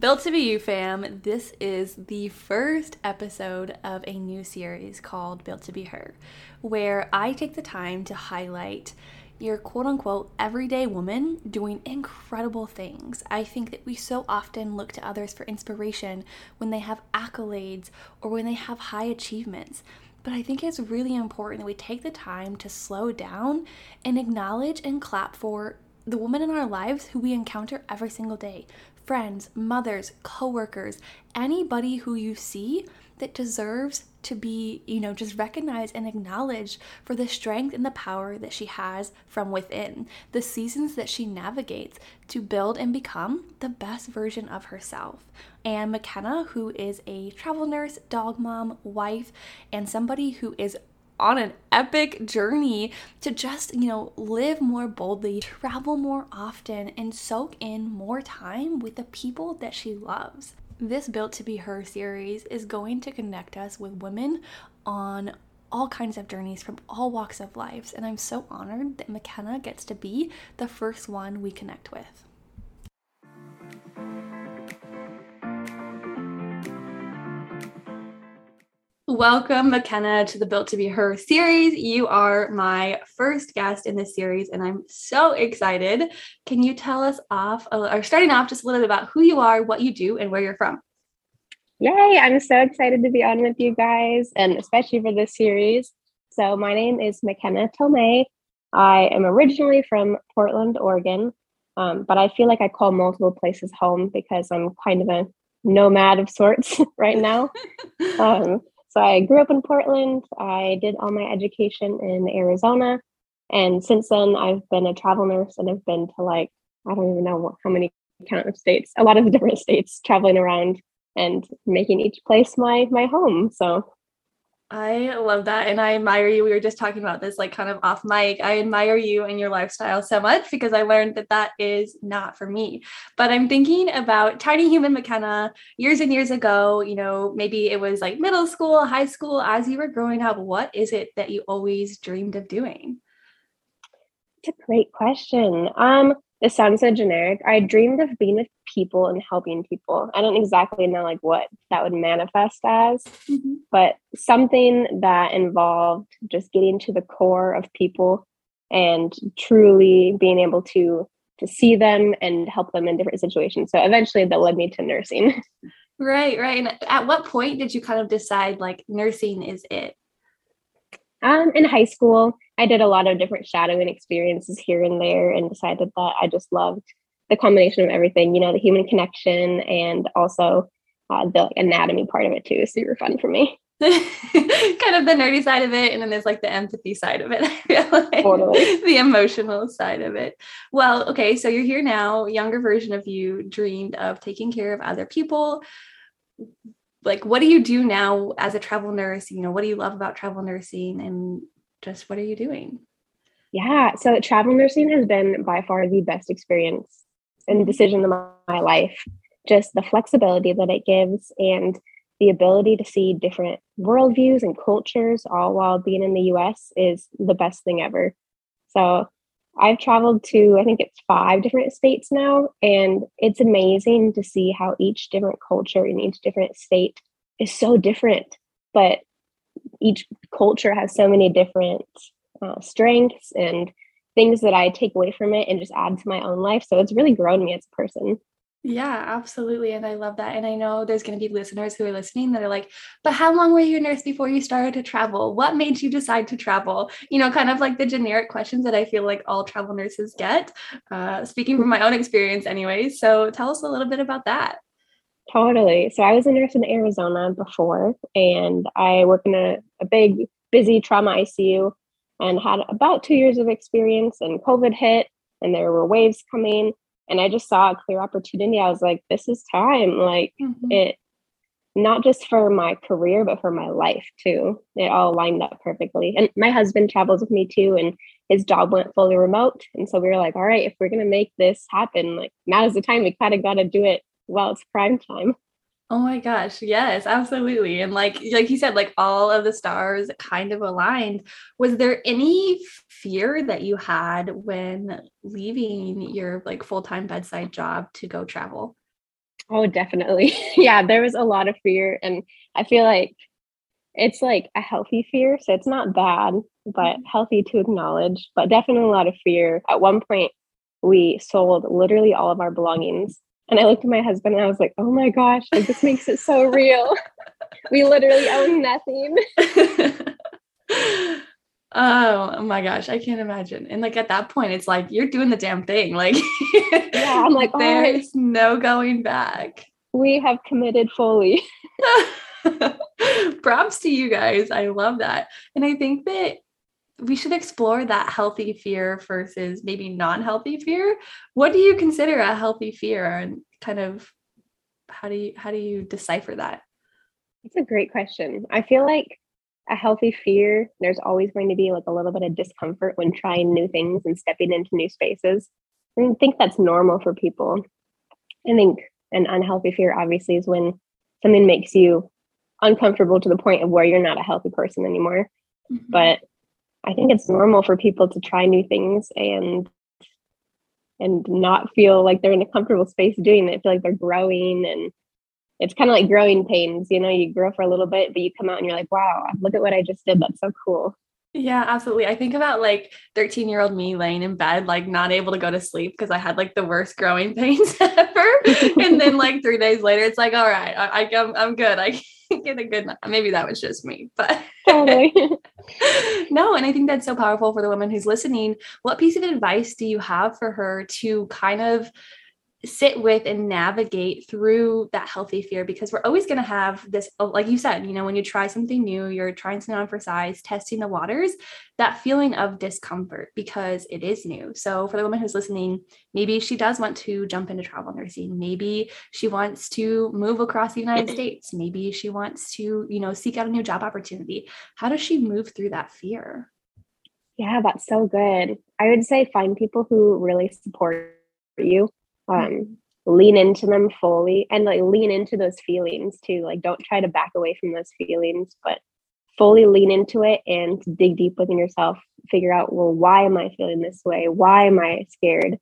Built to be You fam, this is the first episode of a new series called Built to Be Her, where I take the time to highlight your quote unquote everyday woman doing incredible things. I think that we so often look to others for inspiration when they have accolades or when they have high achievements. But I think it's really important that we take the time to slow down and acknowledge and clap for the women in our lives who we encounter every single day friends, mothers, coworkers, anybody who you see that deserves to be, you know, just recognized and acknowledged for the strength and the power that she has from within, the seasons that she navigates to build and become the best version of herself. And McKenna, who is a travel nurse, dog mom, wife, and somebody who is on an epic journey to just, you know, live more boldly, travel more often, and soak in more time with the people that she loves. This Built to Be Her series is going to connect us with women on all kinds of journeys from all walks of lives, and I'm so honored that McKenna gets to be the first one we connect with. Welcome, McKenna, to the Built to Be Her series. You are my first guest in this series, and I'm so excited. Can you tell us off, or starting off, just a little bit about who you are, what you do, and where you're from? Yay! I'm so excited to be on with you guys, and especially for this series. So, my name is McKenna Tomei. I am originally from Portland, Oregon, um, but I feel like I call multiple places home because I'm kind of a nomad of sorts right now. um, so I grew up in Portland. I did all my education in Arizona. And since then, I've been a travel nurse and I've been to like, I don't even know how many count of states, a lot of the different states, traveling around and making each place my my home. So I love that. And I admire you. We were just talking about this, like kind of off mic. I admire you and your lifestyle so much because I learned that that is not for me. But I'm thinking about Tiny Human McKenna years and years ago. You know, maybe it was like middle school, high school, as you were growing up. What is it that you always dreamed of doing? It's a great question. Um, it sounds so generic. I dreamed of being with people and helping people. I don't exactly know like what that would manifest as, mm-hmm. but something that involved just getting to the core of people and truly being able to to see them and help them in different situations. So eventually that led me to nursing. Right, right. And at what point did you kind of decide like nursing is it? Um, in high school, I did a lot of different shadowing experiences here and there and decided that I just loved the combination of everything, you know, the human connection and also uh, the anatomy part of it too is super fun for me. kind of the nerdy side of it, and then there's like the empathy side of it. I feel like totally. the emotional side of it. Well, okay, so you're here now. Younger version of you dreamed of taking care of other people. Like, what do you do now as a travel nurse? You know, what do you love about travel nursing, and just what are you doing? Yeah, so travel nursing has been by far the best experience and mm-hmm. decision in my life. Just the flexibility that it gives and the ability to see different worldviews and cultures all while being in the US is the best thing ever. So I've traveled to, I think it's five different states now, and it's amazing to see how each different culture in each different state is so different. But each culture has so many different uh, strengths and things that I take away from it and just add to my own life. So it's really grown me as a person. Yeah, absolutely. And I love that. And I know there's going to be listeners who are listening that are like, but how long were you a nurse before you started to travel? What made you decide to travel? You know, kind of like the generic questions that I feel like all travel nurses get, uh, speaking from my own experience, anyway. So tell us a little bit about that. Totally. So I was a nurse in Arizona before, and I work in a, a big, busy trauma ICU and had about two years of experience and COVID hit and there were waves coming and I just saw a clear opportunity. I was like, this is time. Like mm-hmm. it not just for my career, but for my life too. It all lined up perfectly. And my husband travels with me too, and his job went fully remote. And so we were like, all right, if we're gonna make this happen, like now is the time. We kind of got to do it while it's prime time. Oh my gosh, yes, absolutely. And like like you said, like all of the stars kind of aligned. Was there any fear that you had when leaving your like full-time bedside job to go travel? Oh, definitely. yeah, there was a lot of fear and I feel like it's like a healthy fear, so it's not bad, but mm-hmm. healthy to acknowledge, but definitely a lot of fear. At one point, we sold literally all of our belongings and I looked at my husband and I was like, oh my gosh, like this makes it so real. we literally own nothing. Oh, oh my gosh, I can't imagine. And like at that point, it's like you're doing the damn thing. Like, yeah, I'm like, there's no going back. We have committed fully. Props to you guys. I love that. And I think that we should explore that healthy fear versus maybe non-healthy fear. What do you consider a healthy fear and kind of how do you how do you decipher that? It's a great question. I feel like a healthy fear, there's always going to be like a little bit of discomfort when trying new things and stepping into new spaces. I think that's normal for people. I think an unhealthy fear obviously is when something makes you uncomfortable to the point of where you're not a healthy person anymore. Mm-hmm. But I think it's normal for people to try new things and and not feel like they're in a comfortable space doing it. Feel like they're growing and it's kind of like growing pains. You know, you grow for a little bit, but you come out and you're like, wow, look at what I just did. That's so cool. Yeah, absolutely. I think about like 13 year old me laying in bed, like not able to go to sleep because I had like the worst growing pains ever. and then like three days later, it's like, all right, I, I I'm, I'm good. I can get a good night. Maybe that was just me, but totally. no, and I think that's so powerful for the woman who's listening. What piece of advice do you have for her to kind of sit with and navigate through that healthy fear because we're always going to have this oh, like you said you know when you try something new you're trying something on for size testing the waters that feeling of discomfort because it is new. So for the woman who's listening maybe she does want to jump into travel nursing. Maybe she wants to move across the united states. Maybe she wants to you know seek out a new job opportunity. How does she move through that fear? Yeah that's so good. I would say find people who really support you um, lean into them fully and like lean into those feelings too. Like don't try to back away from those feelings, but fully lean into it and dig deep within yourself. Figure out, well, why am I feeling this way? Why am I scared?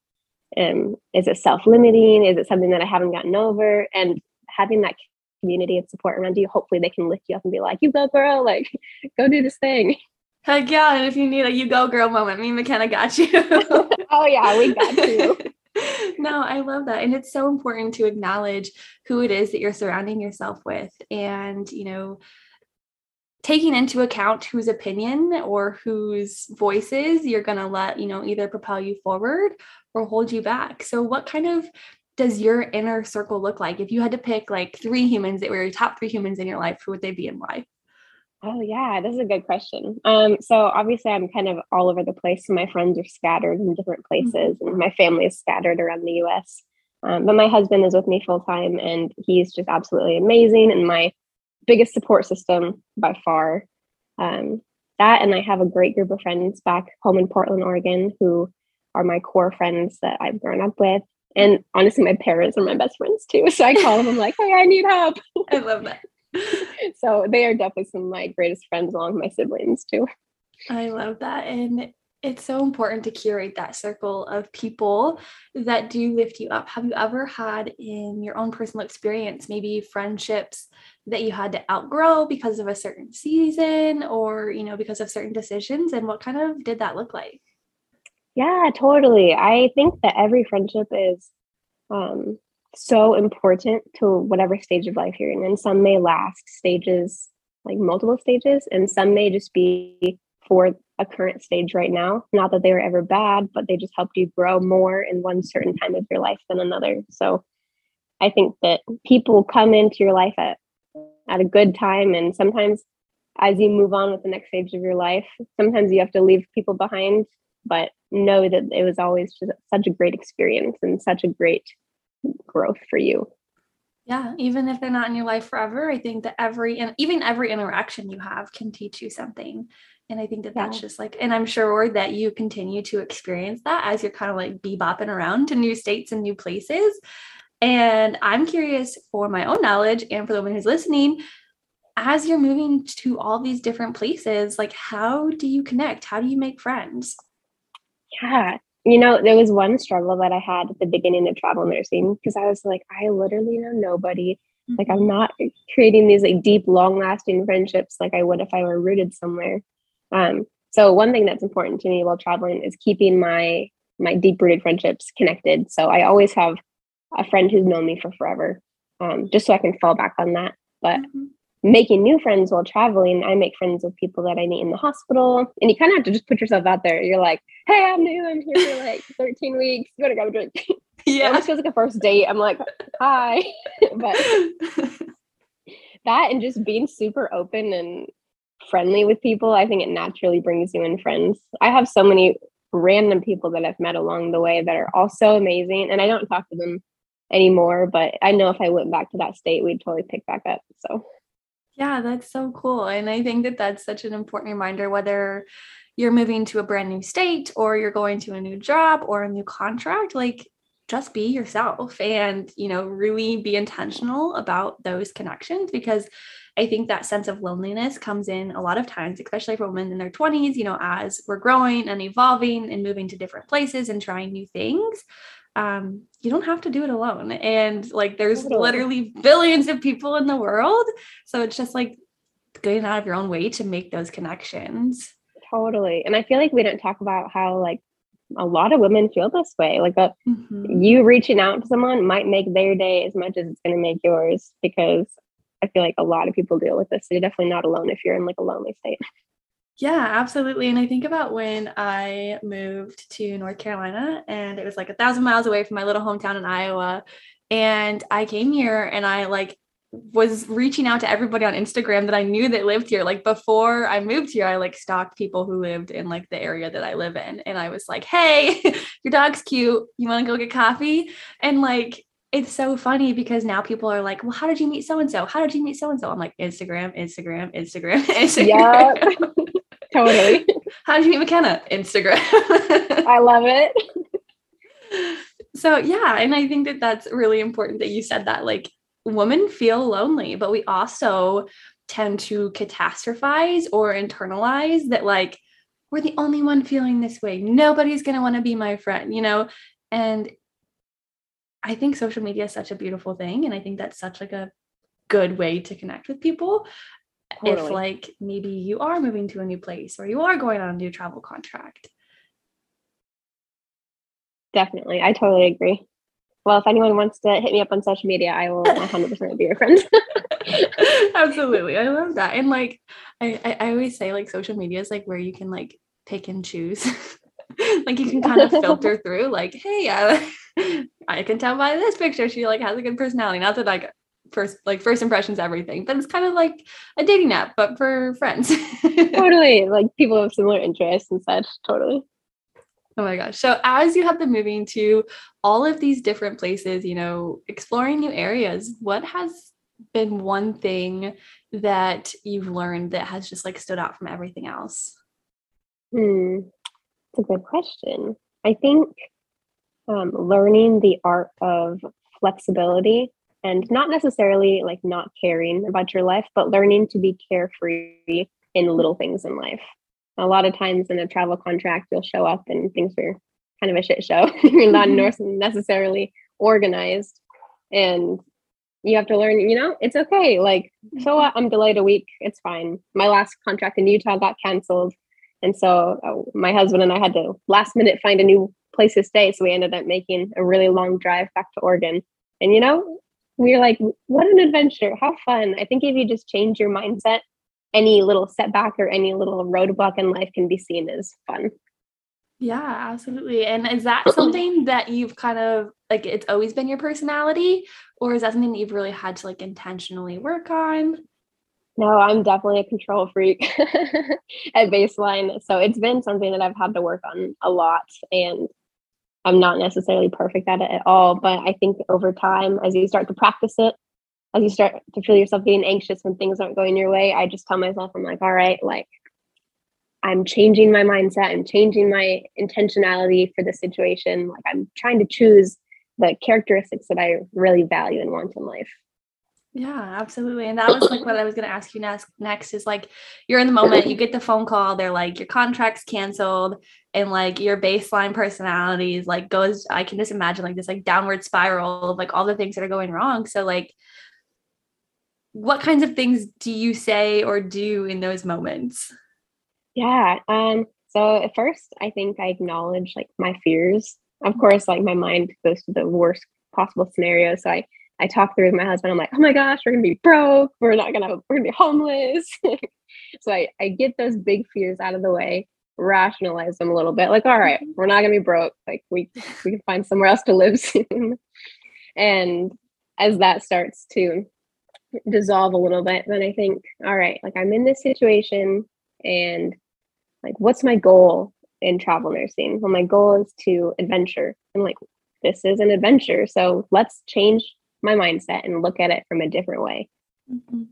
Um, is it self-limiting? Is it something that I haven't gotten over? And having that community of support around you, hopefully they can lift you up and be like, you go girl, like go do this thing. Heck yeah. And if you need a you go girl moment, me and McKenna got you. oh yeah, we got you. no, I love that. And it's so important to acknowledge who it is that you're surrounding yourself with and, you know, taking into account whose opinion or whose voices you're going to let, you know, either propel you forward or hold you back. So, what kind of does your inner circle look like? If you had to pick like three humans that were your top three humans in your life, who would they be and why? Oh yeah, this is a good question. Um, so obviously I'm kind of all over the place. My friends are scattered in different places, and my family is scattered around the U.S. Um, but my husband is with me full time, and he's just absolutely amazing and my biggest support system by far. Um, that, and I have a great group of friends back home in Portland, Oregon, who are my core friends that I've grown up with. And honestly, my parents are my best friends too. So I call them, I'm like, hey, I need help. I love that. so they are definitely some of my greatest friends along with my siblings too. I love that. And it's so important to curate that circle of people that do lift you up. Have you ever had in your own personal experience, maybe friendships that you had to outgrow because of a certain season or, you know, because of certain decisions? And what kind of did that look like? Yeah, totally. I think that every friendship is um, so important to whatever stage of life you're in. And some may last stages, like multiple stages, and some may just be for a current stage right now. Not that they were ever bad, but they just helped you grow more in one certain time of your life than another. So I think that people come into your life at at a good time and sometimes as you move on with the next stage of your life, sometimes you have to leave people behind, but know that it was always just such a great experience and such a great growth for you. Yeah, even if they're not in your life forever, I think that every and even every interaction you have can teach you something. And I think that yeah. that's just like, and I'm sure that you continue to experience that as you're kind of like bebopping around to new states and new places. And I'm curious for my own knowledge and for the woman who's listening, as you're moving to all these different places, like how do you connect? How do you make friends? Yeah. You know, there was one struggle that I had at the beginning of travel nursing because I was like, I literally know nobody. Mm-hmm. Like, I'm mm-hmm. not creating these like deep, long lasting friendships like I would if I were rooted somewhere. Um, so one thing that's important to me while traveling is keeping my my deep rooted friendships connected. So I always have a friend who's known me for forever, um, just so I can fall back on that. But mm-hmm making new friends while traveling, I make friends with people that I meet in the hospital. And you kind of have to just put yourself out there. You're like, hey, I'm new. I'm here for like 13 weeks. You want to grab a drink? Yeah. it almost feels like a first date. I'm like, hi. but that and just being super open and friendly with people, I think it naturally brings you in friends. I have so many random people that I've met along the way that are also amazing. And I don't talk to them anymore, but I know if I went back to that state, we'd totally pick back up. So yeah, that's so cool. And I think that that's such an important reminder whether you're moving to a brand new state or you're going to a new job or a new contract, like just be yourself and, you know, really be intentional about those connections because I think that sense of loneliness comes in a lot of times, especially for women in their 20s, you know, as we're growing and evolving and moving to different places and trying new things um, you don't have to do it alone. And like there's literally billions of people in the world. So it's just like getting out of your own way to make those connections. Totally. And I feel like we don't talk about how like a lot of women feel this way. Like a, mm-hmm. you reaching out to someone might make their day as much as it's going to make yours because I feel like a lot of people deal with this. So you're definitely not alone if you're in like a lonely state. Yeah, absolutely. And I think about when I moved to North Carolina and it was like a thousand miles away from my little hometown in Iowa. And I came here and I like was reaching out to everybody on Instagram that I knew that lived here. Like before I moved here, I like stalked people who lived in like the area that I live in. And I was like, hey, your dog's cute. You want to go get coffee? And like, it's so funny because now people are like, well, how did you meet so and so? How did you meet so and so? I'm like, Instagram, Instagram, Instagram, Instagram. Yeah. totally. How did you meet McKenna? Instagram. I love it. So, yeah. And I think that that's really important that you said that. Like, women feel lonely, but we also tend to catastrophize or internalize that, like, we're the only one feeling this way. Nobody's going to want to be my friend, you know? And I think social media is such a beautiful thing. And I think that's such like a good way to connect with people totally. if like maybe you are moving to a new place or you are going on a new travel contract. Definitely. I totally agree. Well, if anyone wants to hit me up on social media, I will 100% be your friend. Absolutely. I love that. And like, I, I, I always say like social media is like where you can like pick and choose. like you can kind of filter through like, hey, I, I can tell by this picture she like has a good personality. Not that like first like first impressions everything but it's kind of like a dating app but for friends. Totally like people of similar interests and such totally. Oh my gosh. So as you have been moving to all of these different places you know exploring new areas what has been one thing that you've learned that has just like stood out from everything else? Hmm. It's a good question. I think um, learning the art of flexibility and not necessarily like not caring about your life, but learning to be carefree in little things in life. A lot of times in a travel contract, you'll show up and things are kind of a shit show. You're not mm-hmm. necessarily organized. And you have to learn, you know, it's okay. Like, so what? I'm delayed a week. It's fine. My last contract in Utah got canceled. And so uh, my husband and I had to last minute find a new place to stay. So we ended up making a really long drive back to Oregon. And, you know, we are like, what an adventure. How fun. I think if you just change your mindset, any little setback or any little roadblock in life can be seen as fun. Yeah, absolutely. And is that something that you've kind of like it's always been your personality or is that something that you've really had to like intentionally work on? No, I'm definitely a control freak at baseline. So it's been something that I've had to work on a lot. And I'm not necessarily perfect at it at all. But I think over time, as you start to practice it, as you start to feel yourself getting anxious when things aren't going your way, I just tell myself, I'm like, all right, like I'm changing my mindset, I'm changing my intentionality for the situation. Like I'm trying to choose the characteristics that I really value and want in life. Yeah, absolutely. And that was like what I was going to ask you next. Next is like you're in the moment, you get the phone call, they're like your contract's canceled, and like your baseline personalities like goes. I can just imagine like this like downward spiral of like all the things that are going wrong. So like, what kinds of things do you say or do in those moments? Yeah. Um. So at first, I think I acknowledge like my fears. Of course, like my mind goes to the worst possible scenario. So I I talk through with my husband. I'm like, oh my gosh, we're gonna be broke. We're not gonna, we're gonna be homeless. so I, I get those big fears out of the way, rationalize them a little bit. Like, all right, we're not gonna be broke. Like we we can find somewhere else to live soon. and as that starts to dissolve a little bit, then I think, all right, like I'm in this situation and like what's my goal in travel nursing? Well, my goal is to adventure. And like this is an adventure. So let's change my mindset and look at it from a different way. Mm-hmm.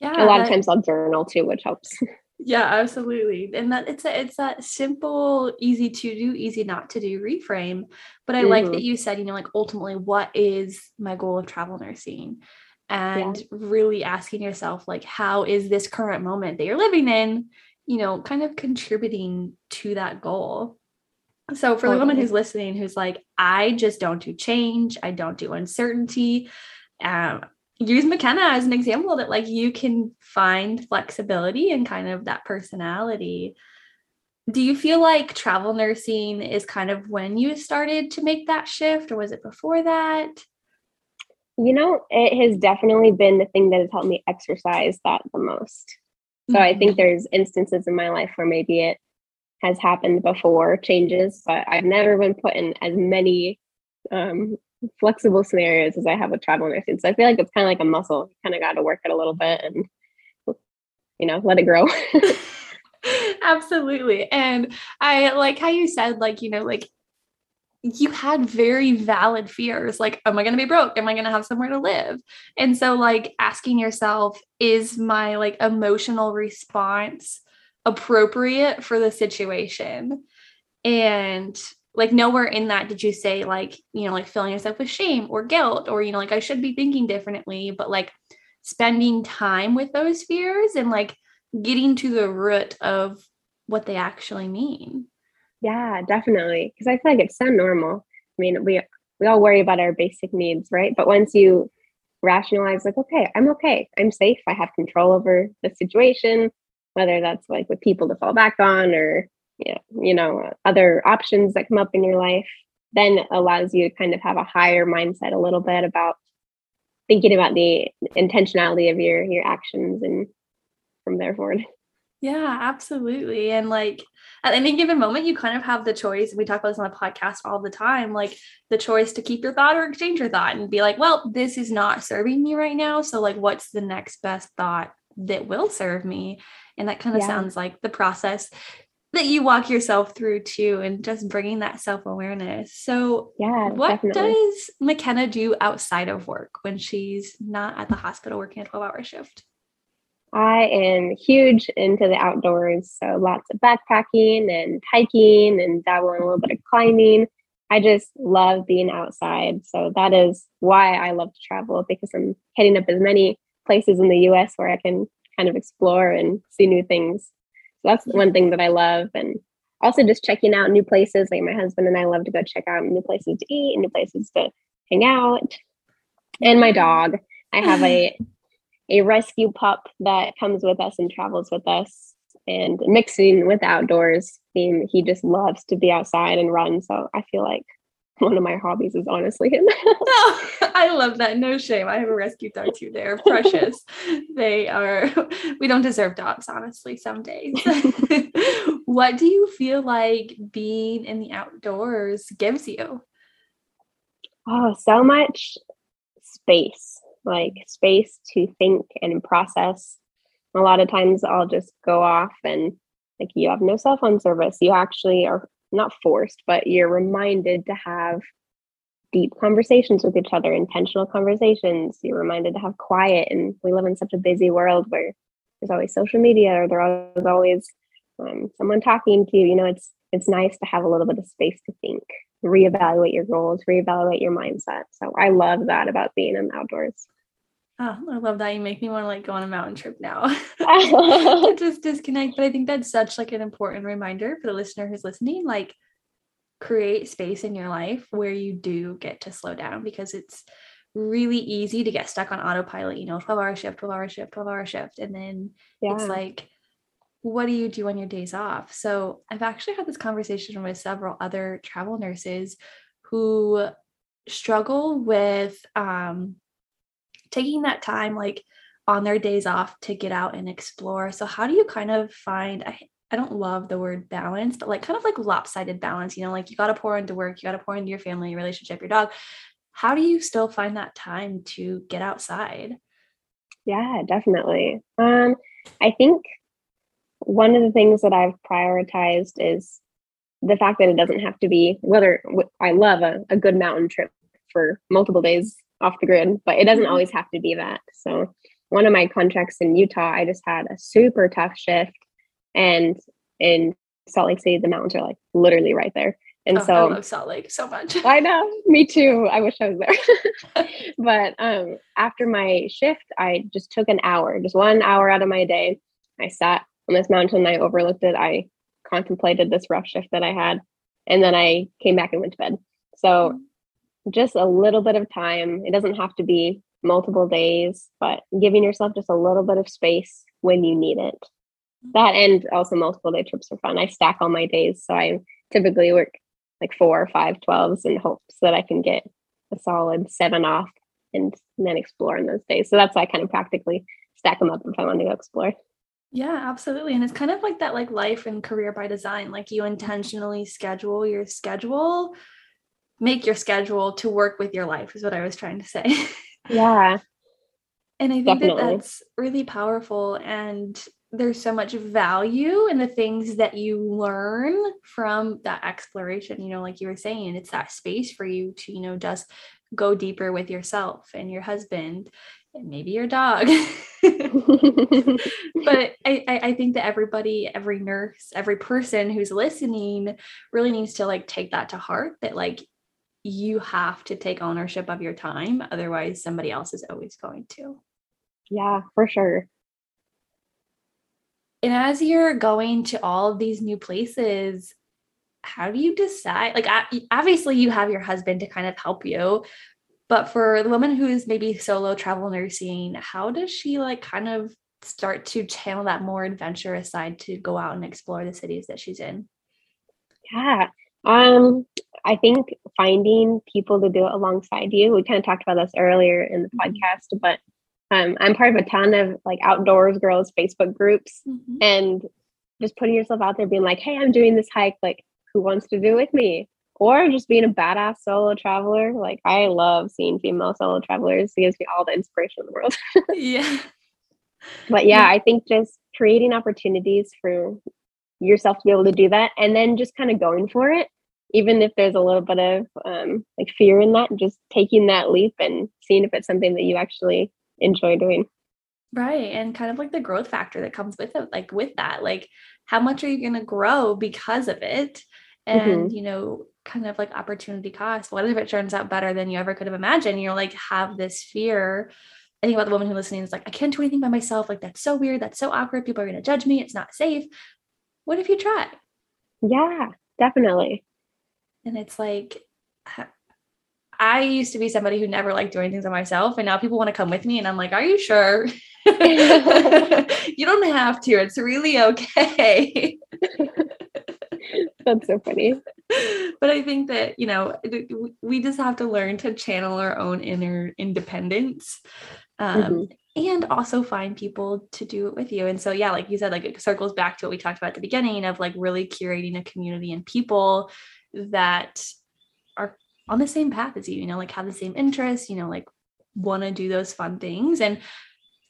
Yeah. A lot that, of times I'll journal too, which helps. Yeah, absolutely. And that it's a, it's that simple, easy to do, easy not to do reframe. But I mm-hmm. like that you said, you know, like ultimately, what is my goal of travel nursing? And yeah. really asking yourself, like, how is this current moment that you're living in, you know, kind of contributing to that goal? So for the woman who's listening, who's like, I just don't do change, I don't do uncertainty. Um, use McKenna as an example that like you can find flexibility and kind of that personality. Do you feel like travel nursing is kind of when you started to make that shift, or was it before that? You know, it has definitely been the thing that has helped me exercise that the most. So mm-hmm. I think mm-hmm. there's instances in my life where maybe it has happened before changes, but I've never been put in as many um, flexible scenarios as I have with travel nursing. So I feel like it's kind of like a muscle. You kind of got to work it a little bit and, you know, let it grow. Absolutely. And I like how you said, like, you know, like you had very valid fears like am i going to be broke am i going to have somewhere to live and so like asking yourself is my like emotional response appropriate for the situation and like nowhere in that did you say like you know like filling yourself with shame or guilt or you know like i should be thinking differently but like spending time with those fears and like getting to the root of what they actually mean. Yeah definitely. Because i feel like it's so normal. I mean we we all worry about our basic needs right? But once you rationalize like okay i'm okay. I'm safe. I have control over the situation whether that's like with people to fall back on or you know, other options that come up in your life, then allows you to kind of have a higher mindset a little bit about thinking about the intentionality of your your actions and from there forward. Yeah, absolutely. And like at any given moment, you kind of have the choice. And we talk about this on the podcast all the time like the choice to keep your thought or exchange your thought and be like, well, this is not serving me right now. So, like, what's the next best thought that will serve me? And that kind of yeah. sounds like the process that you walk yourself through too, and just bringing that self awareness. So, yeah, what definitely. does McKenna do outside of work when she's not at the hospital working a 12 hour shift? I am huge into the outdoors. So, lots of backpacking and hiking and dabbling a little bit of climbing. I just love being outside. So, that is why I love to travel because I'm hitting up as many places in the US where I can kind of explore and see new things. So that's one thing that I love. And also just checking out new places. Like my husband and I love to go check out new places to eat, new places to hang out. And my dog. I have a a rescue pup that comes with us and travels with us and mixing with outdoors. And he just loves to be outside and run. So I feel like one of my hobbies is honestly him. oh, I love that. No shame. I have a rescue dog too. They're precious. they are, we don't deserve dogs, honestly, some days. what do you feel like being in the outdoors gives you? Oh, so much space, like space to think and process a lot of times I'll just go off and like you have no cell phone service. You actually are not forced, but you're reminded to have deep conversations with each other, intentional conversations. You're reminded to have quiet. And we live in such a busy world where there's always social media or there's always um, someone talking to you. You know, it's it's nice to have a little bit of space to think, reevaluate your goals, reevaluate your mindset. So I love that about being in the outdoors. Oh, I love that. You make me want to like go on a mountain trip now. To just disconnect. But I think that's such like an important reminder for the listener who's listening. Like create space in your life where you do get to slow down because it's really easy to get stuck on autopilot, you know, 12 hour shift, 12 hour shift, 12 hour shift. And then yeah. it's like, what do you do on your days off? So I've actually had this conversation with several other travel nurses who struggle with um taking that time like on their days off to get out and explore. So how do you kind of find I I don't love the word balance, but like kind of like lopsided balance, you know, like you got to pour into work, you got to pour into your family, your relationship, your dog. How do you still find that time to get outside? Yeah, definitely. Um I think one of the things that I've prioritized is the fact that it doesn't have to be whether I love a, a good mountain trip for multiple days off the grid, but it doesn't mm-hmm. always have to be that. So one of my contracts in Utah, I just had a super tough shift. And in Salt Lake City, the mountains are like literally right there. And oh, so I love Salt Lake so much. I know, me too. I wish I was there. but um, after my shift, I just took an hour, just one hour out of my day. I sat on this mountain, I overlooked it. I contemplated this rough shift that I had, and then I came back and went to bed. So just a little bit of time. It doesn't have to be multiple days, but giving yourself just a little bit of space when you need it. That and also multiple day trips are fun. I stack all my days. So I typically work like four or five 12s in hopes that I can get a solid seven off and then explore in those days. So that's why I kind of practically stack them up if I want to go explore. Yeah, absolutely. And it's kind of like that like life and career by design. Like you intentionally schedule your schedule make your schedule to work with your life is what I was trying to say. Yeah. and I think Definitely. that that's really powerful and there's so much value in the things that you learn from that exploration you know like you were saying it's that space for you to you know just go deeper with yourself and your husband and maybe your dog but I, I think that everybody every nurse every person who's listening really needs to like take that to heart that like you have to take ownership of your time. Otherwise, somebody else is always going to. Yeah, for sure. And as you're going to all of these new places, how do you decide? Like, obviously, you have your husband to kind of help you. But for the woman who is maybe solo travel nursing, how does she like kind of start to channel that more adventurous side to go out and explore the cities that she's in? Yeah. Um, I think finding people to do it alongside you. We kind of talked about this earlier in the mm-hmm. podcast, but um, I'm part of a ton of like outdoors girls Facebook groups, mm-hmm. and just putting yourself out there, being like, "Hey, I'm doing this hike. Like, who wants to do with me?" Or just being a badass solo traveler. Like, I love seeing female solo travelers. It gives me all the inspiration in the world. yeah. But yeah, I think just creating opportunities for yourself to be able to do that, and then just kind of going for it even if there's a little bit of um, like fear in that, just taking that leap and seeing if it's something that you actually enjoy doing. Right. And kind of like the growth factor that comes with it, like with that, like how much are you going to grow because of it? And, mm-hmm. you know, kind of like opportunity cost. What if it turns out better than you ever could have imagined? You're like, have this fear. I think about the woman who listening is like, I can't do anything by myself. Like, that's so weird. That's so awkward. People are going to judge me. It's not safe. What if you try? Yeah, definitely. And it's like, I used to be somebody who never liked doing things on myself. And now people want to come with me. And I'm like, are you sure? you don't have to. It's really okay. That's so funny. But I think that, you know, we just have to learn to channel our own inner independence. Um, mm-hmm. And also find people to do it with you. And so, yeah, like you said, like it circles back to what we talked about at the beginning of like really curating a community and people that on the same path as you, you know, like have the same interests, you know, like want to do those fun things. And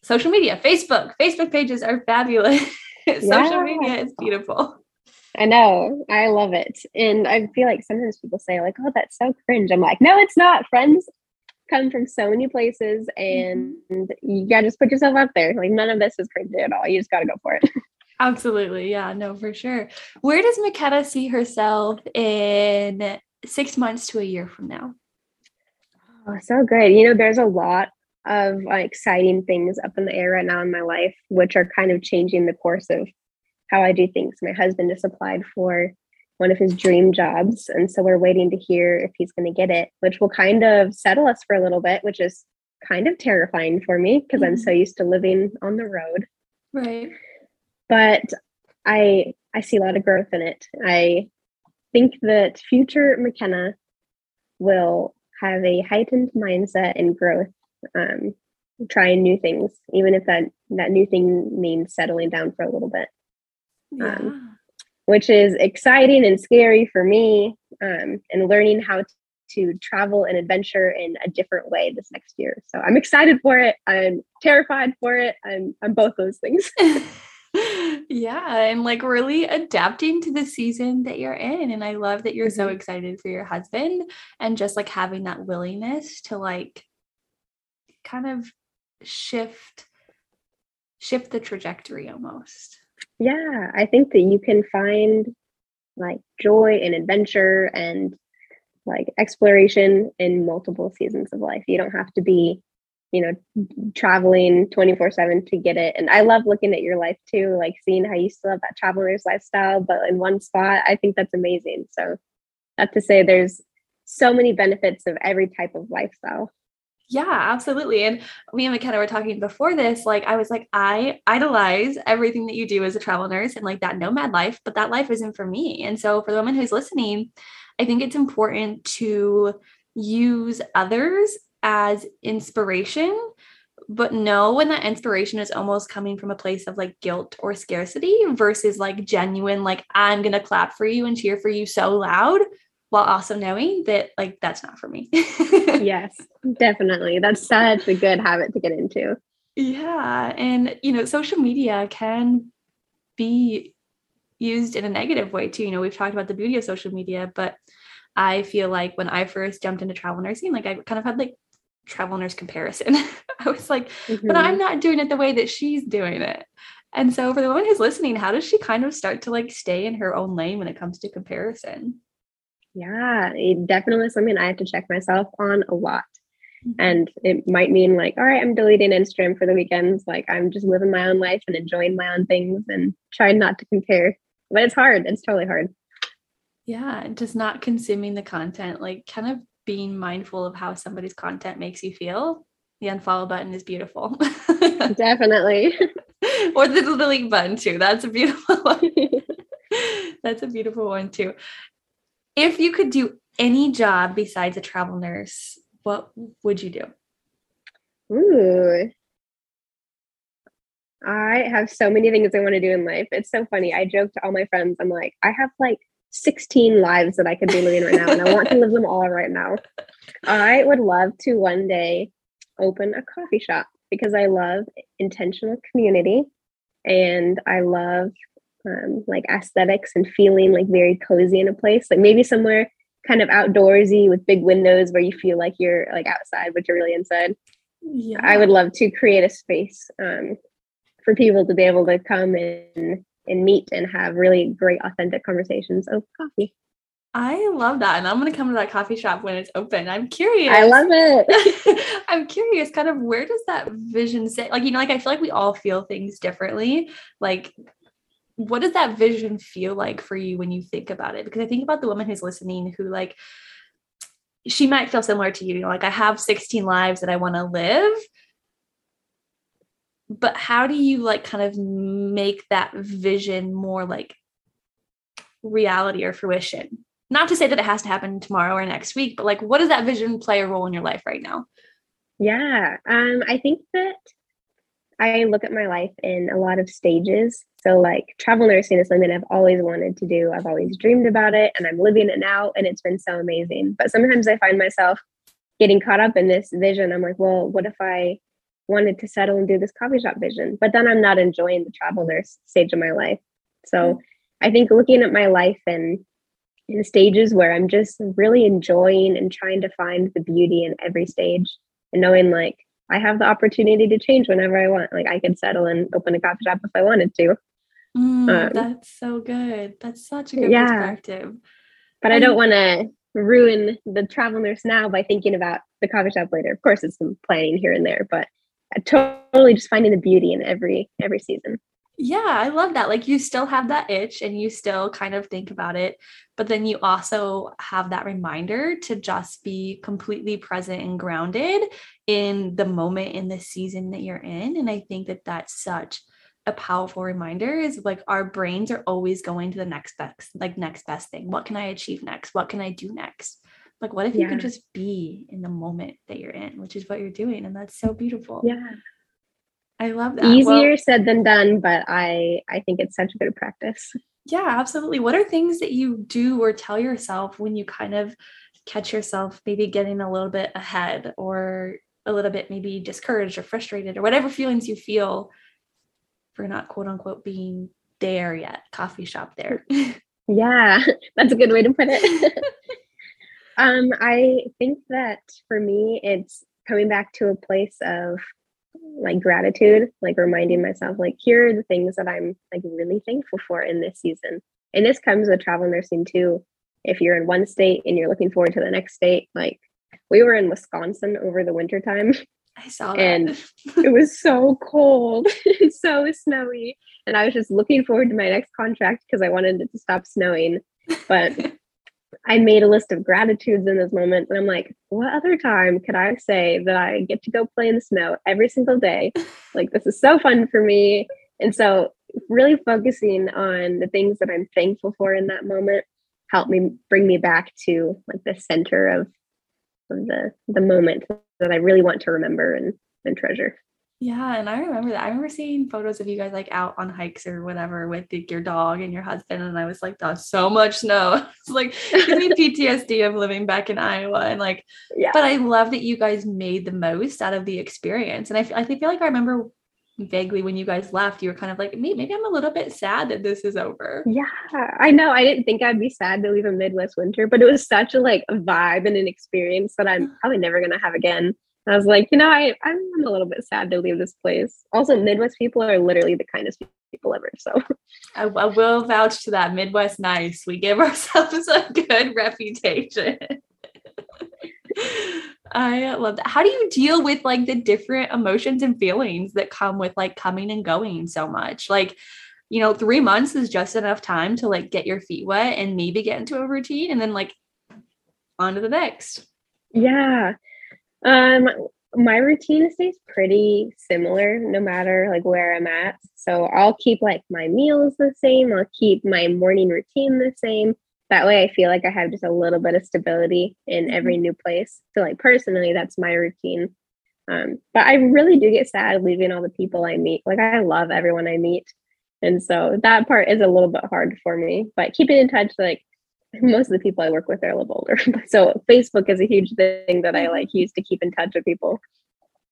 social media, Facebook. Facebook pages are fabulous. Yeah. social media is beautiful. I know. I love it. And I feel like sometimes people say, like, oh, that's so cringe. I'm like, no, it's not. Friends come from so many places and mm-hmm. you gotta just put yourself out there. Like none of this is cringy at all. You just gotta go for it. Absolutely. Yeah, no, for sure. Where does McKenna see herself in six months to a year from now? Oh, so good. You know, there's a lot of uh, exciting things up in the air right now in my life, which are kind of changing the course of how I do things. My husband just applied for one of his dream jobs. And so we're waiting to hear if he's going to get it, which will kind of settle us for a little bit, which is kind of terrifying for me because mm-hmm. I'm so used to living on the road. Right. But I I see a lot of growth in it. I think that future McKenna will have a heightened mindset and growth, um, trying new things, even if that that new thing means settling down for a little bit. Yeah. Um, which is exciting and scary for me um, and learning how to travel and adventure in a different way this next year. So I'm excited for it. I'm terrified for it. I'm I'm both those things. yeah, and like really adapting to the season that you're in. And I love that you're mm-hmm. so excited for your husband and just like having that willingness to like kind of shift shift the trajectory almost yeah i think that you can find like joy and adventure and like exploration in multiple seasons of life you don't have to be you know traveling 24 7 to get it and i love looking at your life too like seeing how you still have that traveler's lifestyle but in one spot i think that's amazing so not to say there's so many benefits of every type of lifestyle yeah, absolutely. And me and McKenna were talking before this. Like, I was like, I idolize everything that you do as a travel nurse and like that nomad life, but that life isn't for me. And so, for the woman who's listening, I think it's important to use others as inspiration, but know when that inspiration is almost coming from a place of like guilt or scarcity versus like genuine, like, I'm to clap for you and cheer for you so loud while also knowing that like that's not for me. yes, definitely. That's such a good habit to get into. Yeah. And, you know, social media can be used in a negative way too. You know, we've talked about the beauty of social media, but I feel like when I first jumped into travel nursing, like I kind of had like travel nurse comparison. I was like, mm-hmm. but I'm not doing it the way that she's doing it. And so for the woman who's listening, how does she kind of start to like stay in her own lane when it comes to comparison? Yeah, it definitely something I have to check myself on a lot. Mm-hmm. And it might mean like, all right, I'm deleting Instagram for the weekends. Like I'm just living my own life and enjoying my own things and trying not to compare. But it's hard. It's totally hard. Yeah, just not consuming the content, like kind of being mindful of how somebody's content makes you feel. The unfollow button is beautiful. Definitely. or the delete button too. That's a beautiful one. That's a beautiful one too if you could do any job besides a travel nurse, what would you do? Ooh. I have so many things I want to do in life. It's so funny. I joke to all my friends, I'm like, I have like 16 lives that I could be living right now, and I want to live them all right now. I would love to one day open a coffee shop because I love intentional community and I love um, like aesthetics and feeling like very cozy in a place, like maybe somewhere kind of outdoorsy with big windows where you feel like you're like outside, but you're really inside. Yeah. I would love to create a space um, for people to be able to come and and meet and have really great authentic conversations over coffee. I love that. And I'm going to come to that coffee shop when it's open. I'm curious. I love it. I'm curious, kind of where does that vision sit? Like, you know, like I feel like we all feel things differently. Like, what does that vision feel like for you when you think about it? Because I think about the woman who's listening who like she might feel similar to you, you know, like I have 16 lives that I want to live. But how do you like kind of make that vision more like reality or fruition? Not to say that it has to happen tomorrow or next week, but like what does that vision play a role in your life right now? Yeah, um, I think that I look at my life in a lot of stages. So, like, travel nursing is something I've always wanted to do. I've always dreamed about it and I'm living it now, and it's been so amazing. But sometimes I find myself getting caught up in this vision. I'm like, well, what if I wanted to settle and do this coffee shop vision, but then I'm not enjoying the travel nurse stage of my life. So mm-hmm. I think looking at my life and in stages where I'm just really enjoying and trying to find the beauty in every stage and knowing like I have the opportunity to change whenever I want. Like I could settle and open a coffee shop if I wanted to. Mm, um, that's so good. That's such a good yeah. perspective. But I, I don't want to ruin the travel nurse now by thinking about the coffee shop later. Of course, it's some planning here and there, but totally just finding the beauty in every every season. Yeah, I love that. Like you still have that itch and you still kind of think about it, but then you also have that reminder to just be completely present and grounded in the moment in the season that you're in. And I think that that's such a powerful reminder is like our brains are always going to the next best like next best thing what can i achieve next what can i do next like what if yeah. you can just be in the moment that you're in which is what you're doing and that's so beautiful yeah i love that easier well, said than done but i i think it's such a good practice yeah absolutely what are things that you do or tell yourself when you kind of catch yourself maybe getting a little bit ahead or a little bit maybe discouraged or frustrated or whatever feelings you feel for not quote unquote being there yet, coffee shop there. yeah, that's a good way to put it. um, I think that for me, it's coming back to a place of like gratitude, like reminding myself, like, here are the things that I'm like really thankful for in this season. And this comes with travel nursing too. If you're in one state and you're looking forward to the next state, like we were in Wisconsin over the winter time I saw that. And it was so cold and so snowy. And I was just looking forward to my next contract because I wanted it to stop snowing. But I made a list of gratitudes in this moment. And I'm like, what other time could I say that I get to go play in the snow every single day? Like, this is so fun for me. And so, really focusing on the things that I'm thankful for in that moment helped me bring me back to like the center of of the the moment that I really want to remember and and treasure. Yeah, and I remember that. I remember seeing photos of you guys like out on hikes or whatever with the, your dog and your husband, and I was like, "That's so much snow." it's like give me PTSD of living back in Iowa, and like, yeah. But I love that you guys made the most out of the experience, and I I feel like I remember vaguely when you guys left, you were kind of like, me, maybe I'm a little bit sad that this is over. Yeah, I know. I didn't think I'd be sad to leave a Midwest winter, but it was such a like a vibe and an experience that I'm probably never gonna have again. I was like, you know, I, I'm a little bit sad to leave this place. Also, Midwest people are literally the kindest people ever. So I, I will vouch to that. Midwest nice. We give ourselves a good reputation. I love that. How do you deal with like the different emotions and feelings that come with like coming and going so much? Like, you know, three months is just enough time to like get your feet wet and maybe get into a routine and then like on to the next. Yeah. Um, my routine stays pretty similar no matter like where I'm at. So I'll keep like my meals the same. I'll keep my morning routine the same that way i feel like i have just a little bit of stability in mm-hmm. every new place so like personally that's my routine um, but i really do get sad leaving all the people i meet like i love everyone i meet and so that part is a little bit hard for me but keeping in touch like most of the people i work with are a little older so facebook is a huge thing that i like use to keep in touch with people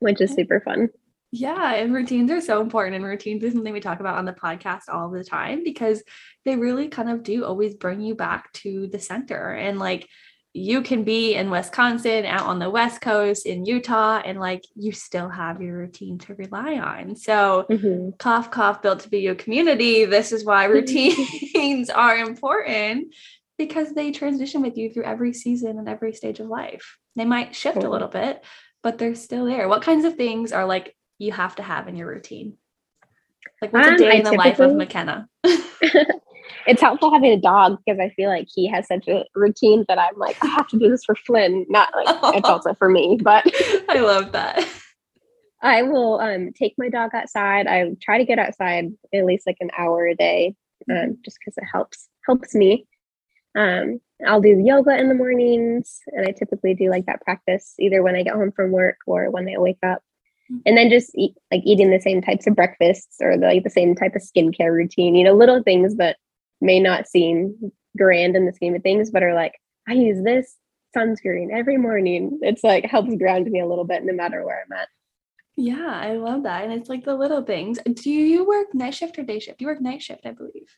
which is super fun yeah, and routines are so important. And routines is something we talk about on the podcast all the time because they really kind of do always bring you back to the center. And like you can be in Wisconsin, out on the West Coast, in Utah, and like you still have your routine to rely on. So, mm-hmm. cough, cough, built to be you community. This is why routines are important because they transition with you through every season and every stage of life. They might shift a little bit, but they're still there. What kinds of things are like you have to have in your routine? Like what's um, a day I in the life of McKenna? it's helpful having a dog because I feel like he has such a routine that I'm like, I have to do this for Flynn. Not like it's also for me, but I love that. I will um, take my dog outside. I try to get outside at least like an hour a day, um, mm-hmm. just because it helps helps me. Um, I'll do yoga in the mornings, and I typically do like that practice either when I get home from work or when I wake up and then just eat like eating the same types of breakfasts or the, like the same type of skincare routine you know little things that may not seem grand in the scheme of things but are like i use this sunscreen every morning it's like helps ground me a little bit no matter where i'm at Yeah, I love that. And it's like the little things. Do you work night shift or day shift? You work night shift, I believe.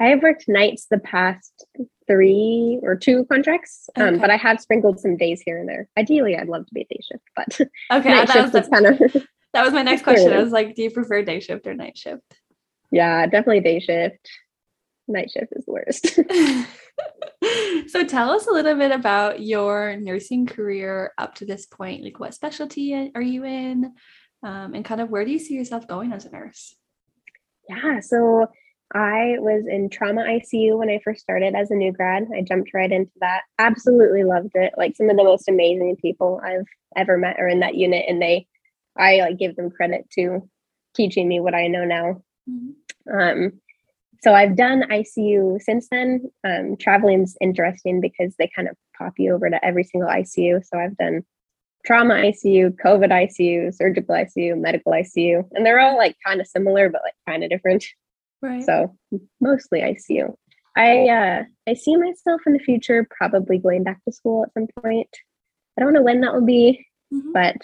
I have worked nights the past three or two contracts, um, but I have sprinkled some days here and there. Ideally, I'd love to be day shift, but Okay, night that was, kind of that was my next question. I was like, do you prefer day shift or night shift? yeah, definitely day shift. Night shift is the worst. so tell us a little bit about your nursing career up to this point. Like what specialty are you in? Um, and kind of where do you see yourself going as a nurse? Yeah, so I was in trauma ICU when I first started as a new grad. I jumped right into that. Absolutely loved it. Like some of the most amazing people I've ever met are in that unit, and they, I like give them credit to teaching me what I know now. Um, so I've done ICU since then. Um, traveling's interesting because they kind of pop you over to every single ICU. So I've done trauma ICU, COVID ICU, surgical ICU, medical ICU, and they're all like kind of similar but like kind of different. Right. So mostly ICU. I uh, I see myself in the future probably going back to school at some point. I don't know when that will be, Mhm. but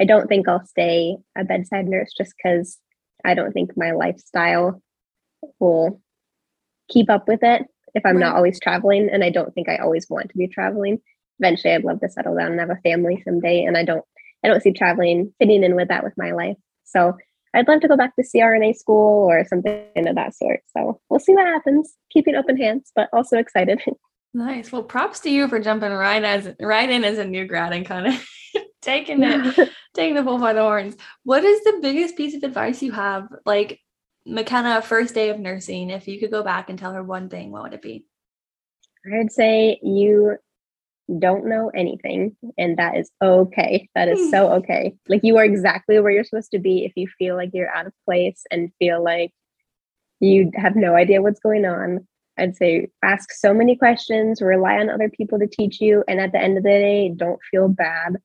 I don't think I'll stay a bedside nurse just because I don't think my lifestyle will keep up with it if I'm not always traveling. And I don't think I always want to be traveling. Eventually I'd love to settle down and have a family someday. And I don't I don't see traveling fitting in with that with my life. So I'd love to go back to CRNA school or something of that sort. So we'll see what happens. Keeping open hands, but also excited. Nice. Well, props to you for jumping right as right in as a new grad and kind of taking it, taking the bull by the horns. What is the biggest piece of advice you have? Like McKenna, first day of nursing, if you could go back and tell her one thing, what would it be? I'd say you don't know anything, and that is okay. That is hmm. so okay. Like you are exactly where you're supposed to be if you feel like you're out of place and feel like you have no idea what's going on. I'd say ask so many questions, rely on other people to teach you, and at the end of the day, don't feel bad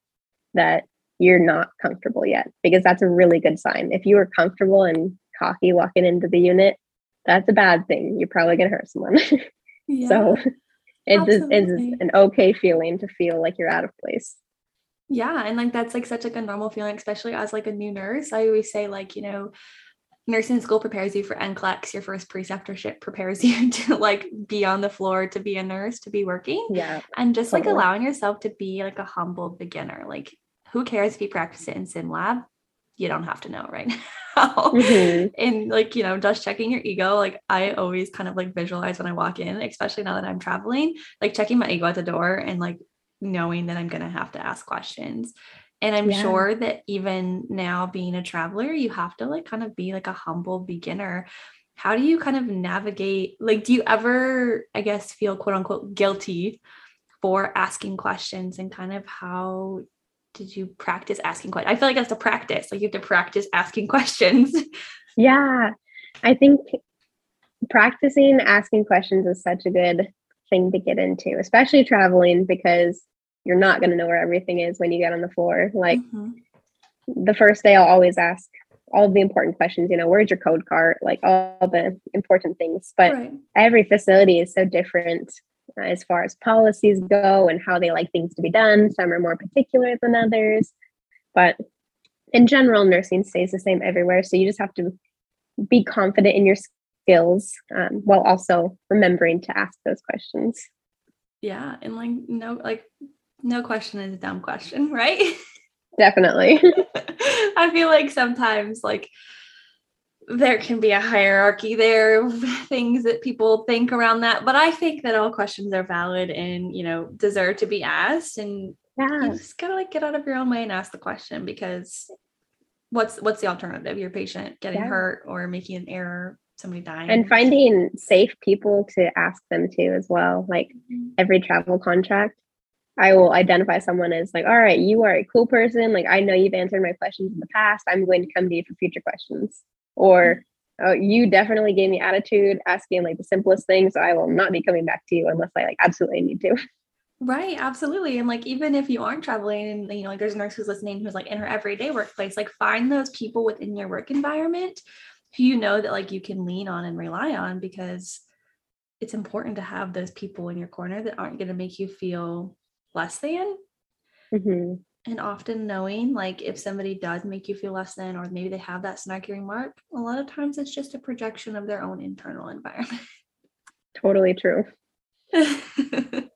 that you're not comfortable yet because that's a really good sign. If you are comfortable and cocky walking into the unit, that's a bad thing. You're probably going to hurt someone. Yeah. So it is, it's an okay feeling to feel like you're out of place. Yeah, and like that's like such like a normal feeling, especially as like a new nurse. I always say like, you know, nursing school prepares you for NCLEX, your first preceptorship prepares you to like be on the floor to be a nurse, to be working. Yeah. And just like allowing yourself to be like a humble beginner. Like who cares if you practice it in sim lab? You don't have to know right now. Mhm. and like, you know, just checking your ego. Like I always kind of like visualize when I walk in, especially now that I'm traveling, like checking my ego at the door and like knowing that I'm going to have to ask questions. And I'm Yeah. sure that even now being a traveler, you have to like kind of be like a humble beginner. How do you kind of navigate? Like, do you ever, I guess, feel quote unquote guilty for asking questions and kind of how did you practice asking questions? I feel like that's a practice. Like, you have to practice asking questions. Yeah. I think practicing asking questions is such a good thing to get into, especially traveling because you're not going to know where everything is when you get on the floor. Like Mhm. the first day, I'll always ask all the important questions, you know, where's your code card? Like all the important things. But right. every facility is so different as far as policies go and how they like things to be done. Some are more particular than others, but in general, nursing stays the same everywhere. So you just have to be confident in your skills um, while also remembering to ask those questions. Yeah. And like, no, like, no question is a dumb question, right? Definitely. I feel like sometimes like there can be a hierarchy there of things that people think around that, but I think that all questions are valid and you know deserve to be asked, and yeah. you just gotta like get out of your own way and ask the question because what's what's the alternative? Your patient getting Yeah. hurt or making an error, somebody dying, And finding safe people to ask them to as well. Like Mhm. every travel contract, I will identify someone as like, all right, you are a cool person. Like, I know you've answered my questions in the past. I'm going to come to you for future questions. Or, oh, you definitely gave me attitude asking like the simplest things. So I will not be coming back to you unless I like absolutely need to. Right, absolutely. And like even if you aren't traveling and you know, like there's a nurse who's listening who's like in her everyday workplace, like find those people within your work environment who you know that like you can lean on and rely on because it's important to have those people in your corner that aren't going to make you feel less than. Mhm. And often knowing like if somebody does make you feel less than or maybe they have that snarky remark a lot of times it's just a projection of their own internal environment. Totally true.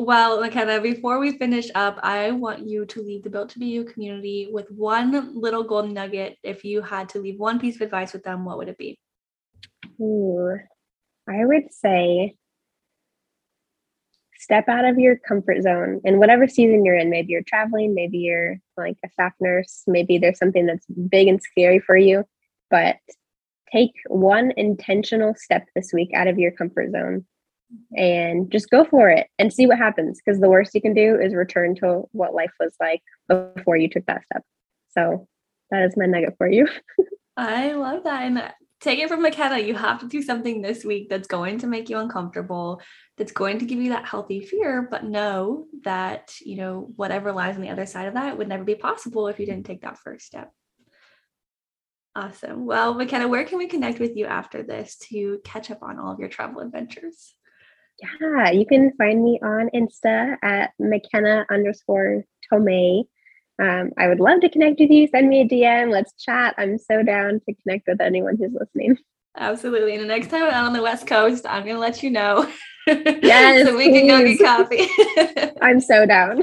Well mckenna before we finish up i want you to leave the built to be you community with one little golden nugget. If you had to leave one piece of advice with them what would it be? Ooh, i would say step out of your comfort zone in whatever season you're in. Maybe you're traveling, maybe you're like a staff nurse, maybe there's something that's big and scary for you, but take one intentional step this week out of your comfort zone and just go for it and see what happens because the worst you can do is return to what life was like before you took that step. So that is my nugget for you. I love that. And take it from McKenna. You have to do something this week that's going to make you uncomfortable, that's going to give you that healthy fear, but know that, you know, whatever lies on the other side of that would never be possible if you didn't take that first step. Awesome. Well, McKenna, where can we connect with you after this to catch up on all of your travel adventures? Yeah, you can find me on Insta at McKenna underscore Tomei. Um, I would love to connect with you. Send me a DM. Let's chat. I'm so down to connect with anyone who's listening. Absolutely. And the next time I'm on the West Coast, I'm going to let you know. Yes. so we please. can go get coffee. I'm so down.